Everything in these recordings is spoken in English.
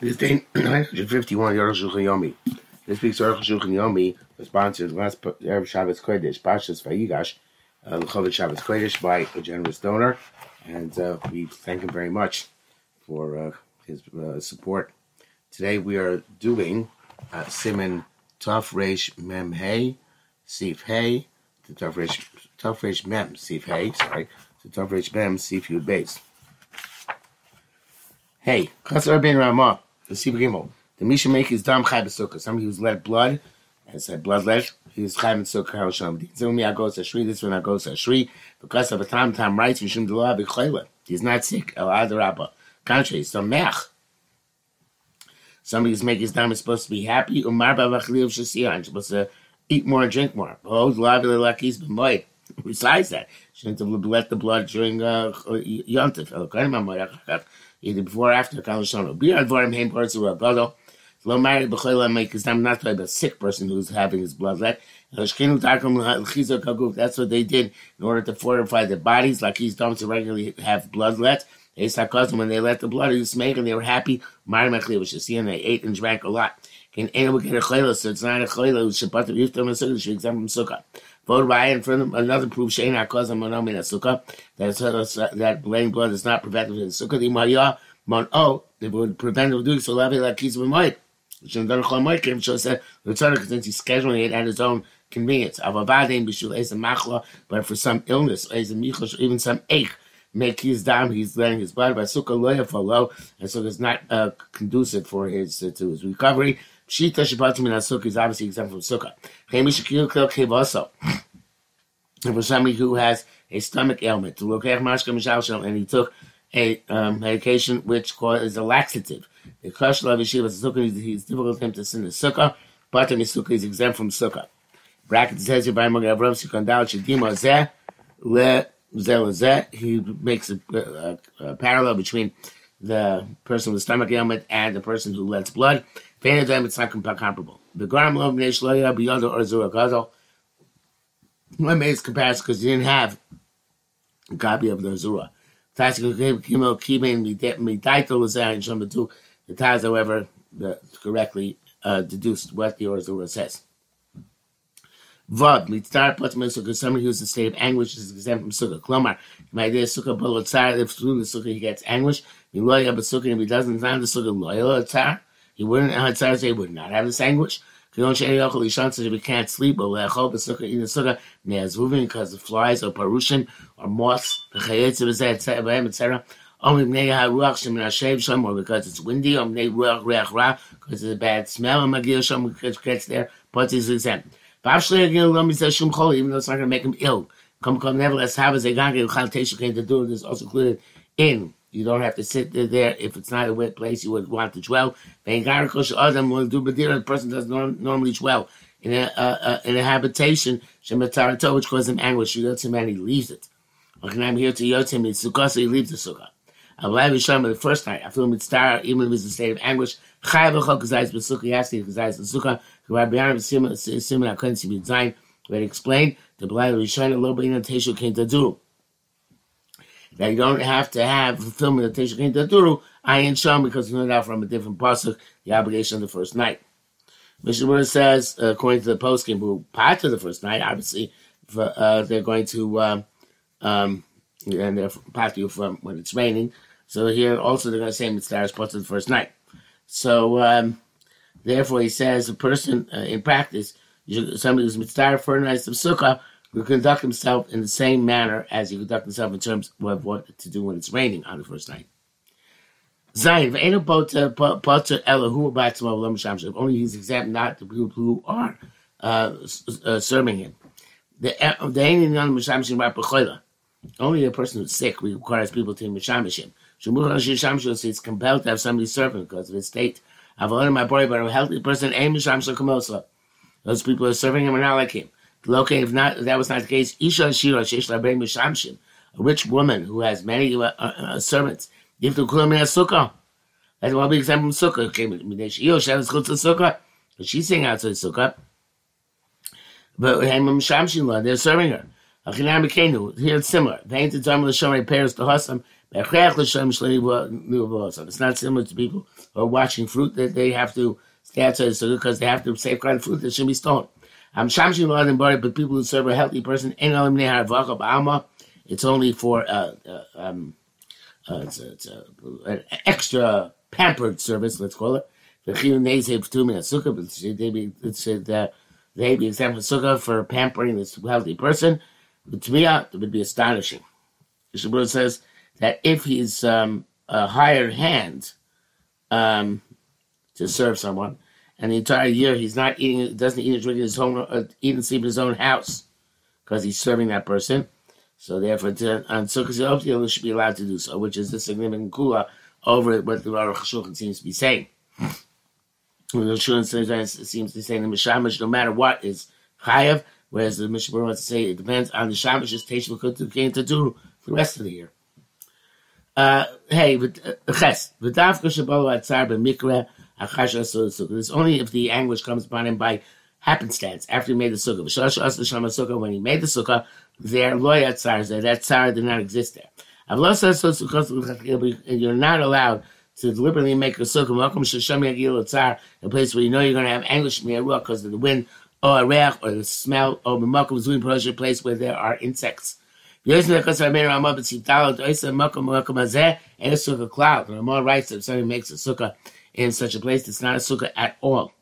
This day 951 Yorach Shulchan Yomi. This week's Yorach Shulchan Yomi was sponsored last Erev Shabbos Kodesh, Pashas Vayigash, uh, Lechovit Shabbos Kodesh by a generous donor, and uh, we thank him very much for uh, his uh, support. Today we are doing uh, Simon Tuf Reish Mem Hey, Sif Hey, to Tuf Reish Tuf Reish Mem Sif Hey, sorry, to Tuf Reish Mem Sif Yud Beis. Hey, Chasar Ben Ramah. The Sibur The Misha make his dam chai b'sukkah. Somebody who's let blood, and said bloodlet, he's chai b'sukkah hal shalom. So me I go to shri. This one I go to shri because of a time time rights. Mishum delah b'chayla. He's not sick. El adarabba. Contrary, some mech. Somebody who's making his dam is supposed to be happy. Umar b'avachliv shasiyah. Supposed to eat more and drink more. Oh, lav lakis b'moed. Besides that, shouldn't have let the blood during uh, yontif either before or after Kal Shono. Be Advarim Haim parts of Rabado. Lo Mari make his name not about a sick person who's having his blood let. That's what they did in order to fortify their bodies, like he's these dogs regularly have blood let. They saw cousin when they let the blood, he was and they were happy. Mari Mechli was see, and they ate and drank a lot. Can anyone get a chayla? So it's not a chayla. Shabbat Yiftam and Sukkah. She exempt from Voted by and from another proof Shein HaKoz Monomin Sukkah that that blame blood is not prevented in Sukkah. The Maya Mon oh they would prevent him doing so. Lavi like he's been white. Shem Dar Chol Moikim so said the Tzaddik since he's scheduling it at his own convenience. Avavadim b'shul a machla, but for some illness, ez michosh, even some ache. Make his dam, he's letting his blood, but sukkah loya follow, and so it's not uh, conducive for his uh, to his recovery. Shita Shabbat min sukkah is obviously exempt from sukkah. And for somebody who has a stomach ailment, and he took a um, medication which is a laxative. The kashla of yeshiva sukkah is difficult for him to sin the sukkah, but the sukkah is exempt from sukkah. Bracket says He makes a, a, a, parallel between the person with stomach ailment and the person who lets blood. Them, it's not comparable. The Gram Lov Nesh Loya Beyond or Zura Gadol. I made this comparison because he didn't have a copy of the Zura. The Taz, however, correctly uh, deduced what the Orzura says. Vod, mitzar pot mesukah, somebody who's in a state of anguish is exempt from sukkah. Klomar, my idea is sukkah bolo tzar, if through the sukkah he gets anguish, he loyal but sukkah, if he doesn't find the sukkah loyal tzar, he wouldn't he would not have this anguish. Kidon she'en yochel ishan, so if he can't sleep, or the because of flies, or parushim, or moths, etc. Or because it's windy, or because it's a bad smell, because it gets there, but he's exempt. Even though it's not going to make him ill. Come, come, nevertheless, have as a also included in. You don't have to sit there if it's not a wet place you would want to dwell. Do The person does not normally dwell in a, uh, uh, in a habitation, which causes him anguish. He him and he leaves it. Okay, I'm here to Yotim, it's sukkah, so he leaves the sukkah. Avalai Vishlam, the first night, I feel star, even if in a state of anguish. Chayav Chok Zayis B'Sukkah, he has to Zayis B'Sukkah. Rabbi Yaram Simon HaKohen Sibi Zayin, we explained, the B'Lai Rishon, a little bit in the Teshu to Taduru. That you don't have to have fulfillment of Ken Taduru, I ain't shown because we know that from a different pasuk, the obligation of the first night. Mishnah says, according to the post who part of the first night, obviously, for, uh, they're going to, um, um, and they're part of from when it's raining. So here also they're going to say mitzvah is part of the first night. So um, therefore he says a person uh, in practice, somebody who's mitzvah for a night of sukkah will conduct himself in the same manner as he conduct himself in terms of what to do when it's raining on the first night. Zayin, ain't who to Only he's exempt, not the people who are uh, uh, serving him. The ain't mishamshim right Only a person who's sick requires people to mishamshim. It's compelled to have somebody serving because of his state. I've learned my body, but a healthy person, and Mishamshamosla. those people are serving him are not like him. If not, if that was not the case, Isha Shira Mishamshim, a rich woman who has many uh, uh, uh servants, give to Kulam Sukkah. That's why we example Sukkah. Okay, she has Sukkah, but she's saying outside Sukkah. But they're serving her. Here it's similar. They ain't the time of the Shomrei pairs to Hassam it's not similar to people who are watching fruit that they have to stay outside the sukkah because they have to safeguard fruit that shouldn't be stolen. I'm shamshing law and but people who serve a healthy person, it's only for uh, uh, um, uh, it's, a, it's a, an extra pampered service, let's call it. They be, it said that they be exempt from sukkah for pampering this healthy person. To me, it would be astonishing. Shabbat says that if he's um, a hired hand um, to serve someone, and the entire year he's not eating, doesn't eat and drink in his home, uh, eat and sleep in his own house, because he's serving that person. So therefore, to, on Sukkot he should be allowed to do so, which is the significant kula over what the Baruch Shulchan seems to be saying. The Shulchan seems to say the Mishamish, no matter what, is chayav, whereas the Mishnah wants to say it depends on the Shamish's Teshuvah Kutu to do the rest of the year. Uh, hey, uh, ches, v'davka shabalu atzar b'mikra. It's only if the anguish comes upon him by happenstance after he made the sukkah. When he made the sukkah, there loy atzar there. That tzar did not exist there. You're not allowed to deliberately make a sukkah, welcome tzar, a place where you know you're going to have anguish because of the wind, or a reach, or the smell, or makom zuin a place where there are insects. And a sukkah cloud. More writes that somebody makes a sukkah in such a place, it's not a sukkah at all.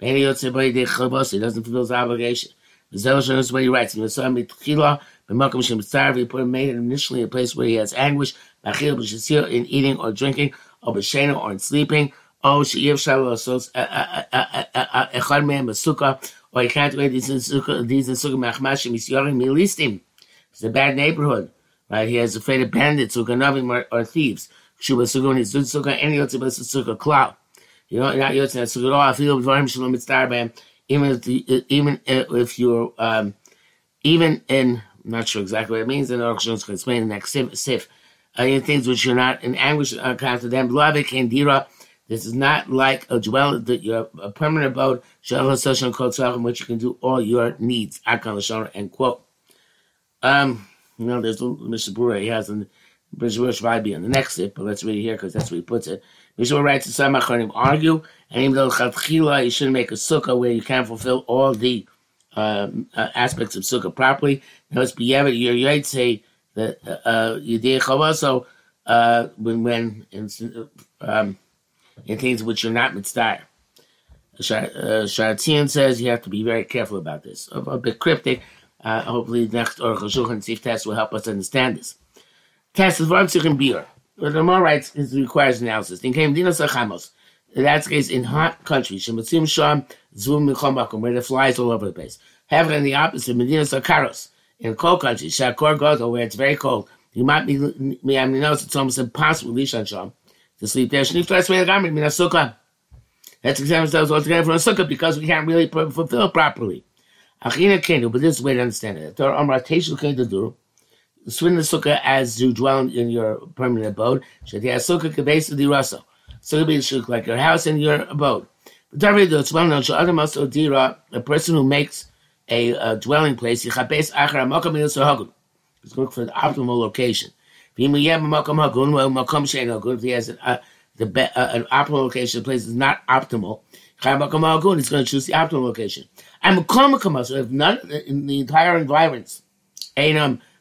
He doesn't fulfill his obligation. The way he writes. He put him made it initially in a place where he has anguish, in eating or drinking, or b'shena or in sleeping, oh, or she'iev shalos echad mehem b'sukkah, or he can't wait these in sukkah, these in sukkah machmashim isyorim milistim. It's a bad neighborhood, right? He has afraid of bandits or ganavim or thieves. And yotzei b'sukkah cloud. You know, not sukkah, oh, I feel dvarim shalom mitzvah b'hem even if the, even if you're um, even in I'm not sure exactly what it means in Orchon can explain the next sif, sif uh, in things which you're not in anguish account to them. This is not like a dwell that you're a permanent abode, in which you can do all your needs. Akan end quote. Um, you know, there's Mr. Bura, he has an Bishop Shvai on the next sip, but let's read it here because that's where he puts it. Mishra writes to some Acharim argue, and even though you shouldn't make a sukkah where you can't fulfill all the um, uh, aspects of sukkah properly. Now it's b'yevet your yoid say that uh, yedei chavaso uh, when when in, um, in things which you're not mitzvah. Sharatian uh, says you have to be very careful about this. A, a bit cryptic. Uh, hopefully, next or Shulchan Sif test will help us understand this. Test is v'am beer. But the more writes it requires analysis. In came dinos achamos. That's the case in hot countries. Shematzim sham zvum michomakum where the flies all over the place. Have it in the opposite. Medinas akaros in cold countries. Shakor goto where it's very cold. You might be. I mean, it's almost impossible lishan sham to sleep there. Shnif twice way gamin mina sukkah. Let's examine ourselves altogether from a sukkah because we can't really fulfill properly. Achina kenu, but this is the way to understand it. There are amrat teshu came to do swing the sukkah as you dwell in your permanent abode. Shadi sukkah kabesa di rasa. Sukkah be shuk like your house and your abode. A person who makes a, a dwelling place, makam hagun. He's looking for the optimal location. If he has an, uh, the be, uh, an optimal location, the place is not optimal. He's going to choose the optimal location. I'm a so if none in the entire environment, Einam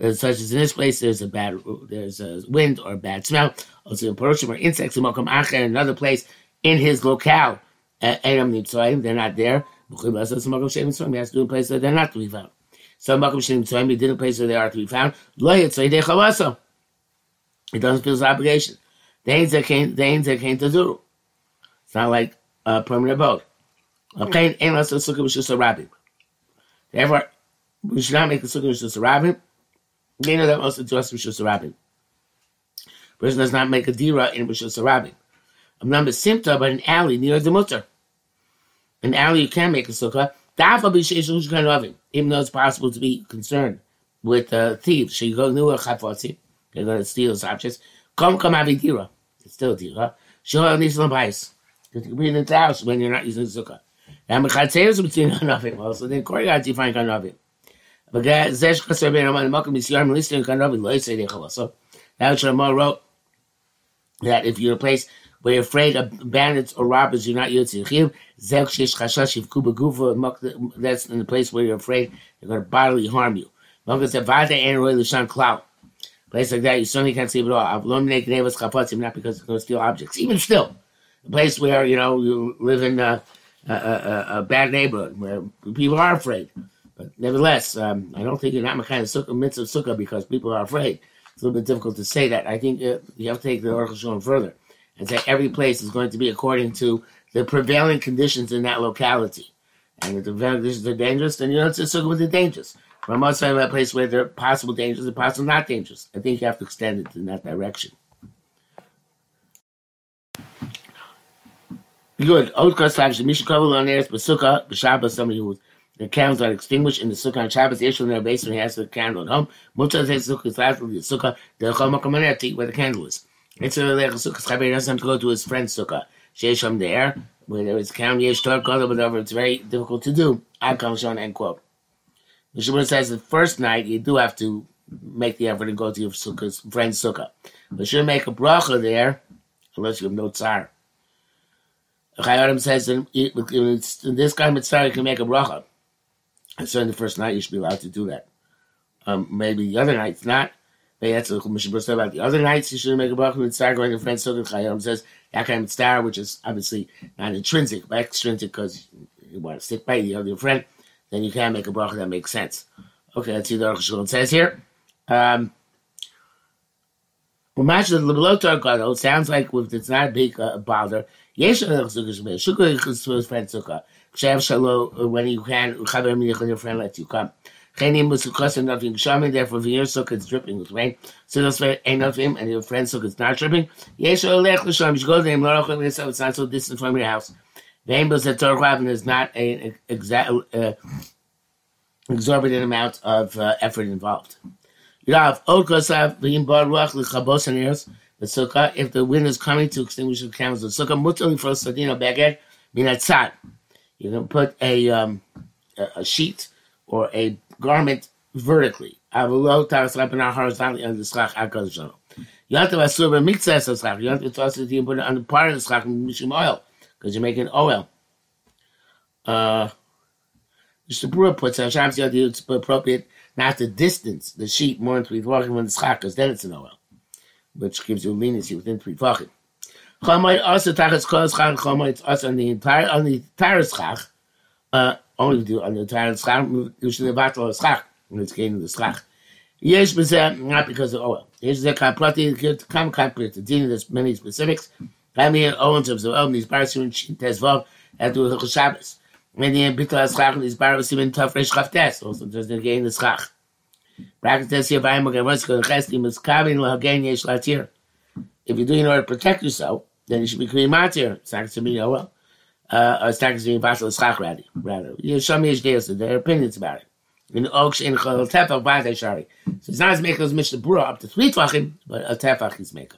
such as in this place, there's a bad, there's a wind or a bad smell. Also, in Perushim or insects, in Mokum Acher, another place in his locale, they're not there. He has to do a place where they're not to be found. So Mokum Shem Nitzoim, he did a place where they are to be found. He doesn't feel his obligation. It's not like a permanent abode. Okay, ain't less a sukkah, which a rabbi. Therefore, we should not make the sukkah, which is a rabbi. Know that to us Rishus Rabbin. Person does not make a dira in Rishus Rabbin. I'm not a simta, but an alley near the mutter. An alley you can make a sukkah. Even though it's possible to be concerned with uh, thieves, so you go new chafotzim, they're going to steal his objects. Come, come, have a dira. It's still a dira. Show needs to bias. You can be in the house when you're not using the sukkah. And mechatzeus between kanavim. Also, then koryat you find kanavim. So that Shlomo wrote that if you're a place where you're afraid of bandits or robbers, you're not yotzei. That's in the place where you're afraid they're going to bodily harm you. Place like that, you certainly can't sleep at all. Not because it's going to steal objects. Even still, a place where you know you live in a, a, a, a bad neighborhood where people are afraid. But nevertheless, um, I don't think you're not of sukkah, mitzvah sukkah because people are afraid. It's a little bit difficult to say that. I think uh, you have to take the Aruch further and say every place is going to be according to the prevailing conditions in that locality. And if the prevailing conditions are dangerous, then you know it's a sukkah with the dangerous. But I'm also about a place where there are possible dangers and possible not dangerous. I think you have to extend it in that direction. Good. Old the candles are extinguished in the sukkah on Shabbos. Ishel in their basement, has the candle at home. Mutter says sukkah is last with the sukkah, the chom to where the candle is. It's a lech sukkah. Chaber doesn't have to go to his friend's sukkah. Sheisham there, where there is count yesh tor kodel, whatever. It's very difficult to do. Ad shon end quote. The Shemur says the first night you do have to make the effort and go to your sukkah's friend's sukkah. But you make a bracha there, unless you have no tsar. Chayyim says in, in this kind of tsar you can make a bracha. And so in the first night you should be allowed to do that. Um, maybe the other nights not. Maybe that's what Mishnah said about the other nights you shouldn't make a bracha and start going to friend's sukkah. Chayyim says that kind of star, which is obviously not intrinsic, but extrinsic because you want to stick by the other friend then you can make a bracha that makes sense. Okay, let's see what the Aruch says here. Um, it sounds like if it's not a big uh, bother. Yes, when you can, your friend lets you come. Chenim was custom nothing shaman, therefore your sukkah is dripping with rain. So that's why ain't him and your friend's sukkah is not dripping. Yes, lech l'sham, you go to him, it's not so distant from your house. The Ambos that Torah is not an exact, uh, exorbitant amount of uh, effort involved. You Rav Okosav v'im bar ruach l'chabos the sukkah if the wind is coming to extinguish the candles. The sukkah mutali for sadino beged minatzad. You can put a um, a sheet or a garment vertically. The You have to b'mitzvah schach. You have to toss it and put it on the part of the schach mishum oil because you're making oil. Uh, Mr. Brewer puts on Shabbos it's appropriate not to distance the sheep more than three tefachim when the schach, because then it's an oil, which gives you leniency within three tefachim. Chomoid also tachas kol schach, chomoid also on the entire on the entire schach, uh, only do on the entire schach, usually the battle of schach when it's getting the schach. Yesh b'zeh, not because of oil. Yesh b'zeh kaprati, kam kaprati, there's many specifics. Rami Owens of the Owen, these Barsim Tezvav, and do the Shabbos. And the Bittul Aschach, these Barsim in Tafresh Chavtes, also just again the Schach. Practice here by Mogan Rosko, Chestim is Kavin Lahagen Yesh Latir. If you're doing in order to protect yourself, then you should be Kriya Matir. Not to be, oh well. Uh, or not to be Vassal Schach, rather. Rather. You show me Yesh there are opinions about it. In Oksh in Chol Tefach Bate Shari. So it's not as Mekel as Mishnah Berurah up to three Tvachim, but a Tefach is Mekel.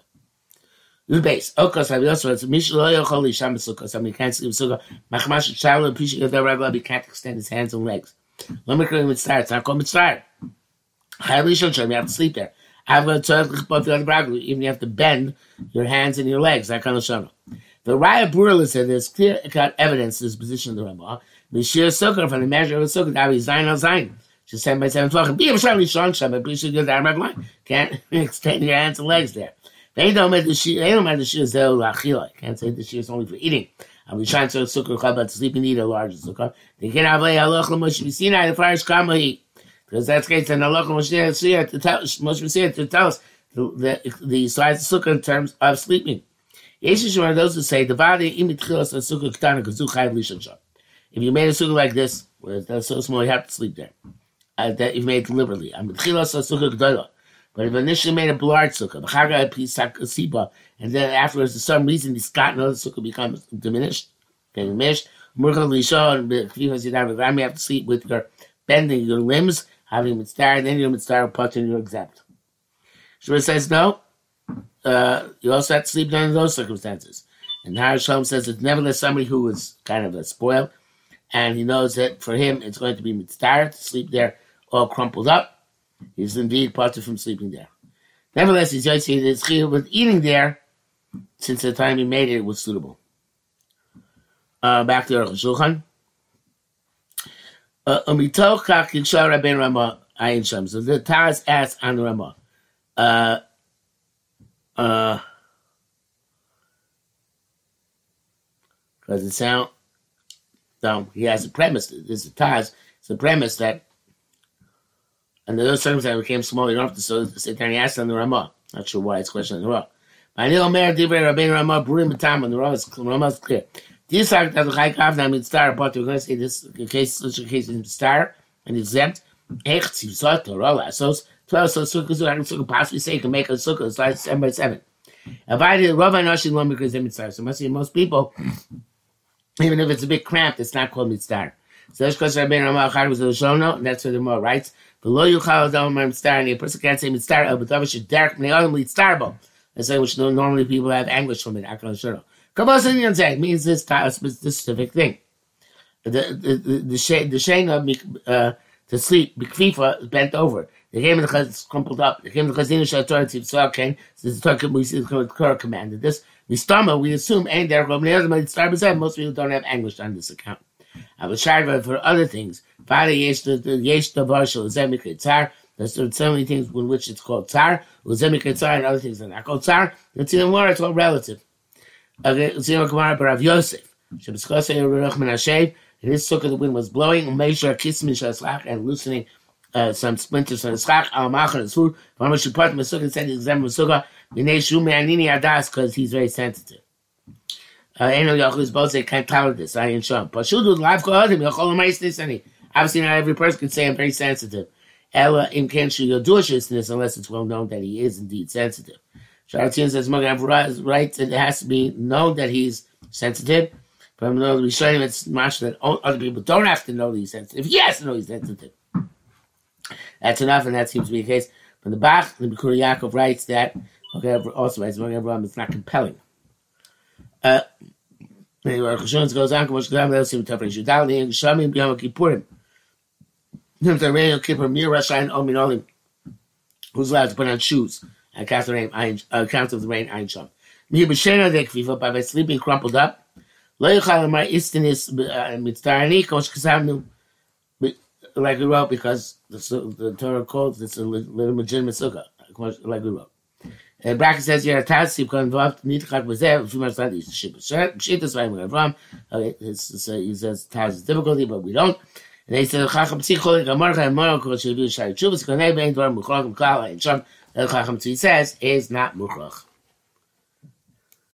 The base. Okos have also it's Mish lo yochol isham b'sukkah. Somebody can't sleep b'sukkah. Machmash child appreciate their regular. He can't extend his hands and legs. Let me call mitzvah. It's not called mitzvah. Highly shon You have to sleep there. Both the other braglu. Even you have to bend your hands and your legs. That kind of shon. The Raya Burla said there's clear cut evidence this position of the Rambam. Mishir sukkah from the measure of a sukkah that was zayin al zayin. Just seven by seven tvachim. Be a shon shon shon. Appreciate your down line. Can't extend your hands and legs there. They don't make the shir. They don't make the shir zel lachila. Can't say the shir is only for eating. I'm trying to sukkah to sleep and eat a large sukkah. They can't have a halach l'mosh b'sinai the farish kamahi because that's case and halach l'mosh b'sinai to tell Moshe to tell us the the, the size of sukkah in terms of sleeping. Yesh are those who say the body imit chilas a sukkah ktana kazu chayv lishon If you made a sukkah like this, where that's so small, you have to sleep there. Uh, that you made deliberately. I'm chilas a sukkah gdola. But if initially made a blard sukkah, the pie saka, and then afterwards, for some reason, the Scott and sukkah becomes diminished, diminished. Murchal you have to sleep with your bending your limbs, having mitzvah, and then your mitzvah pot and you're exempt. Shmuel says no. Uh, you also have to sleep under those circumstances. And Har says it's nevertheless somebody who is kind of a spoiled, and he knows that for him it's going to be mitzvah to sleep there all crumpled up. He's indeed parted from sleeping there. Nevertheless, he's Yossi his chiyuv with eating there since the time he made it, it was suitable. Uh, back to Shulchan. Uh, Umitoch kach yiksha Rabbein Rama ayin sham. So the Taz asks on Rama. Uh, uh, because it sound, no, he has a premise. This is Taz. It's a premise that under those circumstances became small. Have to so say Tani asked on the Rama. Not sure why it's questioning the Rama. I know Divrei Rabbein Rama Burim B'Tam and the Rama is Rama is clear. This fact that the Chai Kavna means star, but we're going to say this case, such a case is star and exempt. Echt Tzivzot Torah so twelve so sukkah so I can possibly say you can make a sukkah it's like seven by seven. If did Rav Anoshim Lom because they're mitzvah, so see most people, even if it's a bit cramped, it's not called mitzvah. So that's because Rabbein Rama Achad was a Shono, and that's what the more writes. Below you call it Omer mitzvah, and a person can't say mitzvah, but David should derek Neolim mitzvah. That's say which normally people have anguish from it. Akal Shono. Kabbalah Indian say means this this specific thing. The the the the shade the of uh, to sleep bikfifa bent over. The came in the chaz crumpled up. The came in the chazinu shal Torah tzivtzah came. So the Torah we see the Torah commanded this. The stama we assume ain't there. Most people don't have anguish on this account. I was shy for other things. Father yesh the yesh the varshal zemik tzar. There's so many things in which it's called tzar. Zemik tzar and other things are not called tzar. It's even more. It's all relative. Zero Gemara Barav Yosef. And his sukkah, the wind was blowing, and Meisher Kismin Shaslach, and loosening uh, some splinters from the schach, al machar his food. When she put the sukkah, said, the sukkah, Minei Shumei Anini Adas, because he's very sensitive. Eno Yachus both say, can't tolerate this, I ain't sure. Pashudu, call him, Yachol Maistis, and obviously not every person can say I'm very sensitive. Ella in Kenshu Yodushis, unless it's well known that he is indeed sensitive. Sharatin says Magen right it has to be known that he's sensitive. But I'm going to be showing it's much that other people don't have to know that he's sensitive. He has to know he's sensitive. That's enough, and that seems to be the case. But the Bach, the Bikur Yaakov writes that, okay, also writes Avraham, it's not compelling. Uh, goes. Who's allowed to put on shoes? Rain, account of the rain, Ein Sham. Mi b'shena de kfifa, by sleeping crumpled up. Lo yichal istin is uh, mitzdarani, kosh kasavnu, like we wrote, because the, the Torah calls it's a legitimate sukkah, like we wrote. And bracket says here, Taz got involved, Nitchak was there, if you must study, Shit is fine with Avram. Okay, it's, so he says Taz is difficulty, but we don't. And they said, Chacham Tzicholik, Moro, Kosh, Shavi, Shai, Chubas, Konei, Bein, Dvar, Mukhlag, Mkala, and Sham, El Chacham Tzvi says, is not Mukhlach.